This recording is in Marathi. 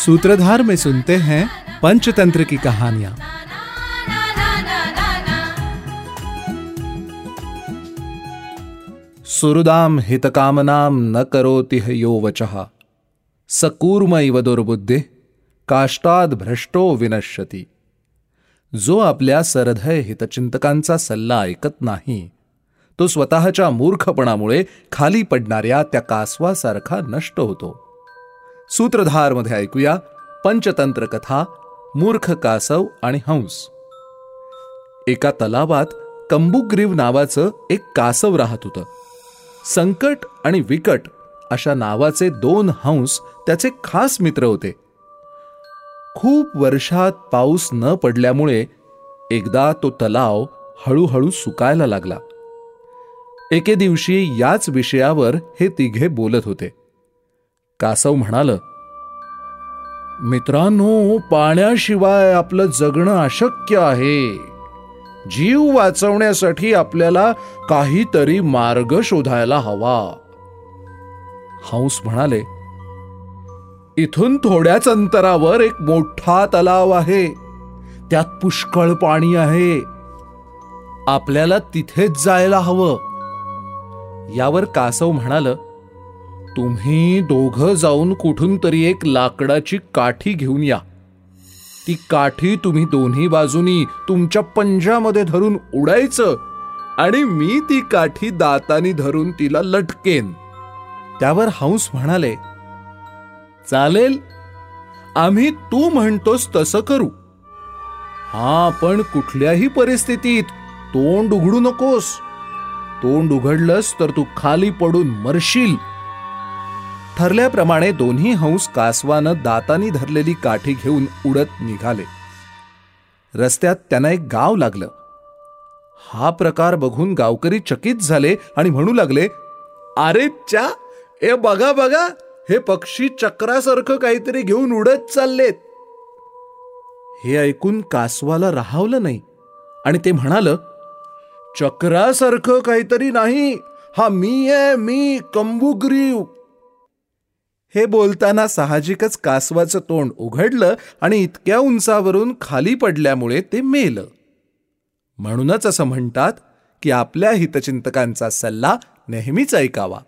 सूत्रधार में सुनते हैं पंचतंत्र की कहानियां। सुहृदाम हितकामनाम न करोति ह यो वचः। सकूर्म इव दुर्बुद्धि काष्टाद भ्रष्टो विनश्यती। जो आपल्या सरधय हितचिंतकांचा सल्ला ऐकत नाही तो स्वतःच्या मूर्खपणामुळे खाली पडणाऱ्या त्या कासवासारखा नष्ट होतो. सूत्रधारमध्ये ऐकूया पंचतंत्र कथा मूर्ख कासव आणि हंस. एका तलावात कंबुग्रीव नावाचं एक कासव राहत होतं. संकट आणि विकट अशा नावाचे दोन हंस त्याचे खास मित्र होते. खूप वर्षात पाऊस न पडल्यामुळे एकदा तो तलाव हळूहळू सुकायला लागला. एके दिवशी याच विषयावर हे तिघे बोलत होते. कासव म्हणालं मित्रांनो पाण्याशिवाय आपलं जगणं अशक्य आहे. जीव वाचवण्यासाठी आपल्याला काहीतरी मार्ग शोधायला हवा. हंस म्हणाले इथून थोड्याच अंतरावर एक मोठा तलाव आहे. त्यात पुष्कळ पाणी आहे. आपल्याला तिथेच जायला हवं. यावर कासव म्हणालं तुम्ही दोघं जाऊन कुठून तरी एक लाकडाची काठी घेऊन या. ती काठी तुम्ही दोन्ही बाजूनी तुमच्या पंजामध्ये धरून उडायचं आणि मी ती काठी दातानी धरून तिला लटकेन. त्यावर हंस म्हणाले चालेल आम्ही तू म्हणतोस तसं करू. हा पण कुठल्याही परिस्थितीत तोंड उघडू नकोस. तोंड उघडलंस तर तू खाली पडून मरशील. ठरल्याप्रमाणे दोन्ही हंस कासवानं दातानी धरलेली काठी घेऊन उडत निघाले. रस्त्यात त्यांना एक गाव लागलं. हा प्रकार बघून गावकरी चकित झाले आणि म्हणू लागले अरे च्या ए बघा बघा हे पक्षी चक्रासारखं काहीतरी घेऊन उडत चाललेत. हे ऐकून कासवाला राहावलं नाही आणि ते म्हणालं चक्रासारखं काहीतरी नाही. हा मी आहे मी कंबुग्रीव. हे बोलताना साहजिकच कासवाचं तोंड उघडलं आणि इतक्या उंचावरून खाली पडल्यामुळे ते मेलं. म्हणूनच असं म्हणतात की आपल्या हितचिंतकांचा सल्ला नेहमीच ऐकावा.